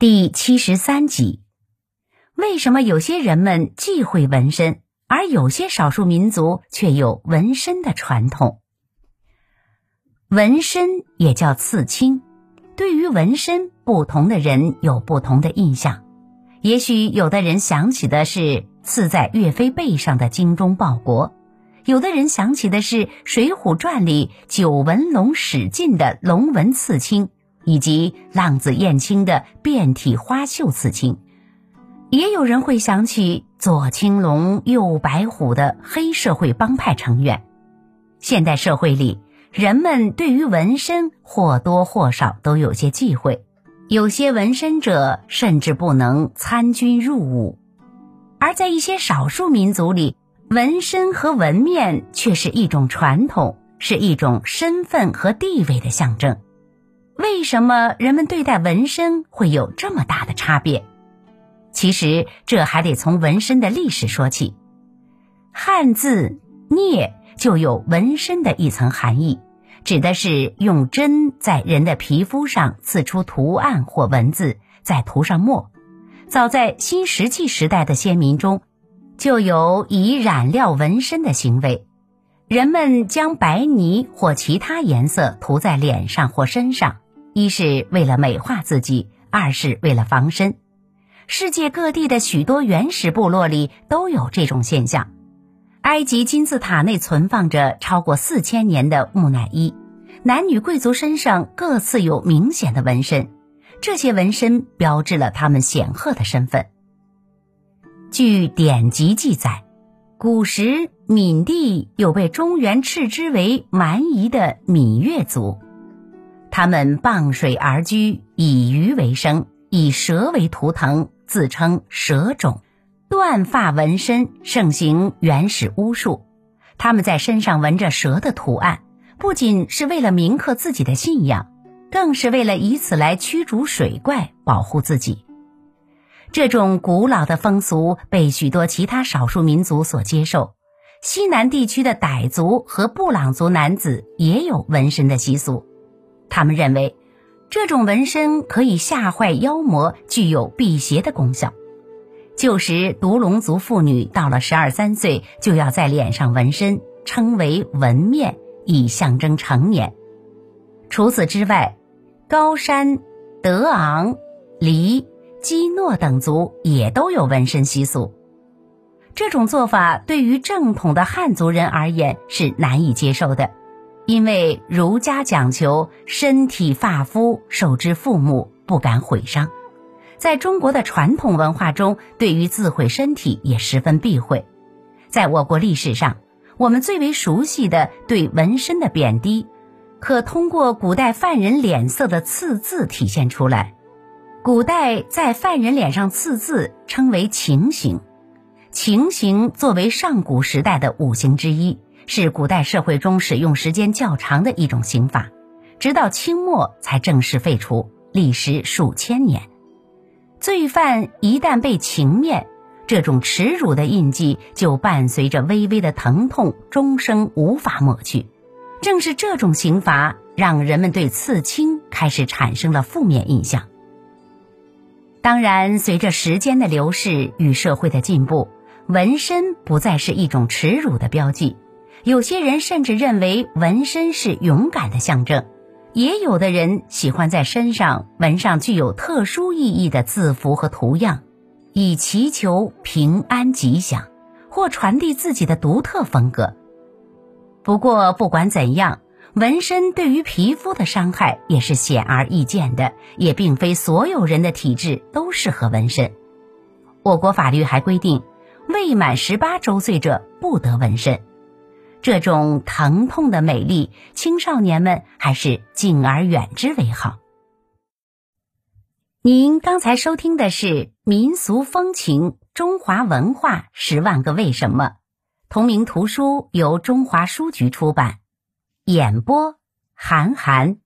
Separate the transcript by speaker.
Speaker 1: 第七十三集：为什么有些人们忌讳纹身，而有些少数民族却有纹身的传统？纹身也叫刺青，对于纹身，不同的人有不同的印象。也许有的人想起的是刺在岳飞背上的精忠报国，有的人想起的是《水浒传》里九纹龙史进的龙纹刺青。以及浪子燕青的遍体花绣刺青，也有人会想起左青龙右白虎的黑社会帮派成员。现代社会里，人们对于纹身或多或少都有些忌讳，有些纹身者甚至不能参军入伍。而在一些少数民族里，纹身和纹面却是一种传统，是一种身份和地位的象征。为什么人们对待纹身会有这么大的差别？其实这还得从纹身的历史说起。汉字“镊”就有纹身的一层含义，指的是用针在人的皮肤上刺出图案或文字，再涂上墨。早在新石器时代的先民中，就有以染料纹身的行为。人们将白泥或其他颜色涂在脸上或身上。一是为了美化自己，二是为了防身。世界各地的许多原始部落里都有这种现象。埃及金字塔内存放着超过四千年的木乃伊，男女贵族身上各自有明显的纹身，这些纹身标志了他们显赫的身份。据典籍记载，古时闽地有被中原斥之为蛮夷的闽越族。他们傍水而居，以鱼为生，以蛇为图腾，自称蛇种。断发纹身盛行原始巫术，他们在身上纹着蛇的图案，不仅是为了铭刻自己的信仰，更是为了以此来驱逐水怪，保护自己。这种古老的风俗被许多其他少数民族所接受。西南地区的傣族和布朗族男子也有纹身的习俗。他们认为，这种纹身可以吓坏妖魔，具有辟邪的功效。旧时独龙族妇女到了十二三岁，就要在脸上纹身，称为纹面，以象征成年。除此之外，高山、德昂、黎、基诺等族也都有纹身习俗。这种做法对于正统的汉族人而言是难以接受的。因为儒家讲求身体发肤受之父母，不敢毁伤，在中国的传统文化中，对于自毁身体也十分避讳。在我国历史上，我们最为熟悉的对纹身的贬低，可通过古代犯人脸色的刺字体现出来。古代在犯人脸上刺字称为情刑，情刑作为上古时代的五行之一。是古代社会中使用时间较长的一种刑法，直到清末才正式废除，历时数千年。罪犯一旦被情面，这种耻辱的印记就伴随着微微的疼痛，终生无法抹去。正是这种刑罚，让人们对刺青开始产生了负面印象。当然，随着时间的流逝与社会的进步，纹身不再是一种耻辱的标记。有些人甚至认为纹身是勇敢的象征，也有的人喜欢在身上纹上具有特殊意义的字符和图样，以祈求平安吉祥，或传递自己的独特风格。不过，不管怎样，纹身对于皮肤的伤害也是显而易见的，也并非所有人的体质都适合纹身。我国法律还规定，未满十八周岁者不得纹身。这种疼痛的美丽，青少年们还是敬而远之为好。您刚才收听的是《民俗风情：中华文化十万个为什么》，同名图书由中华书局出版，演播韩寒。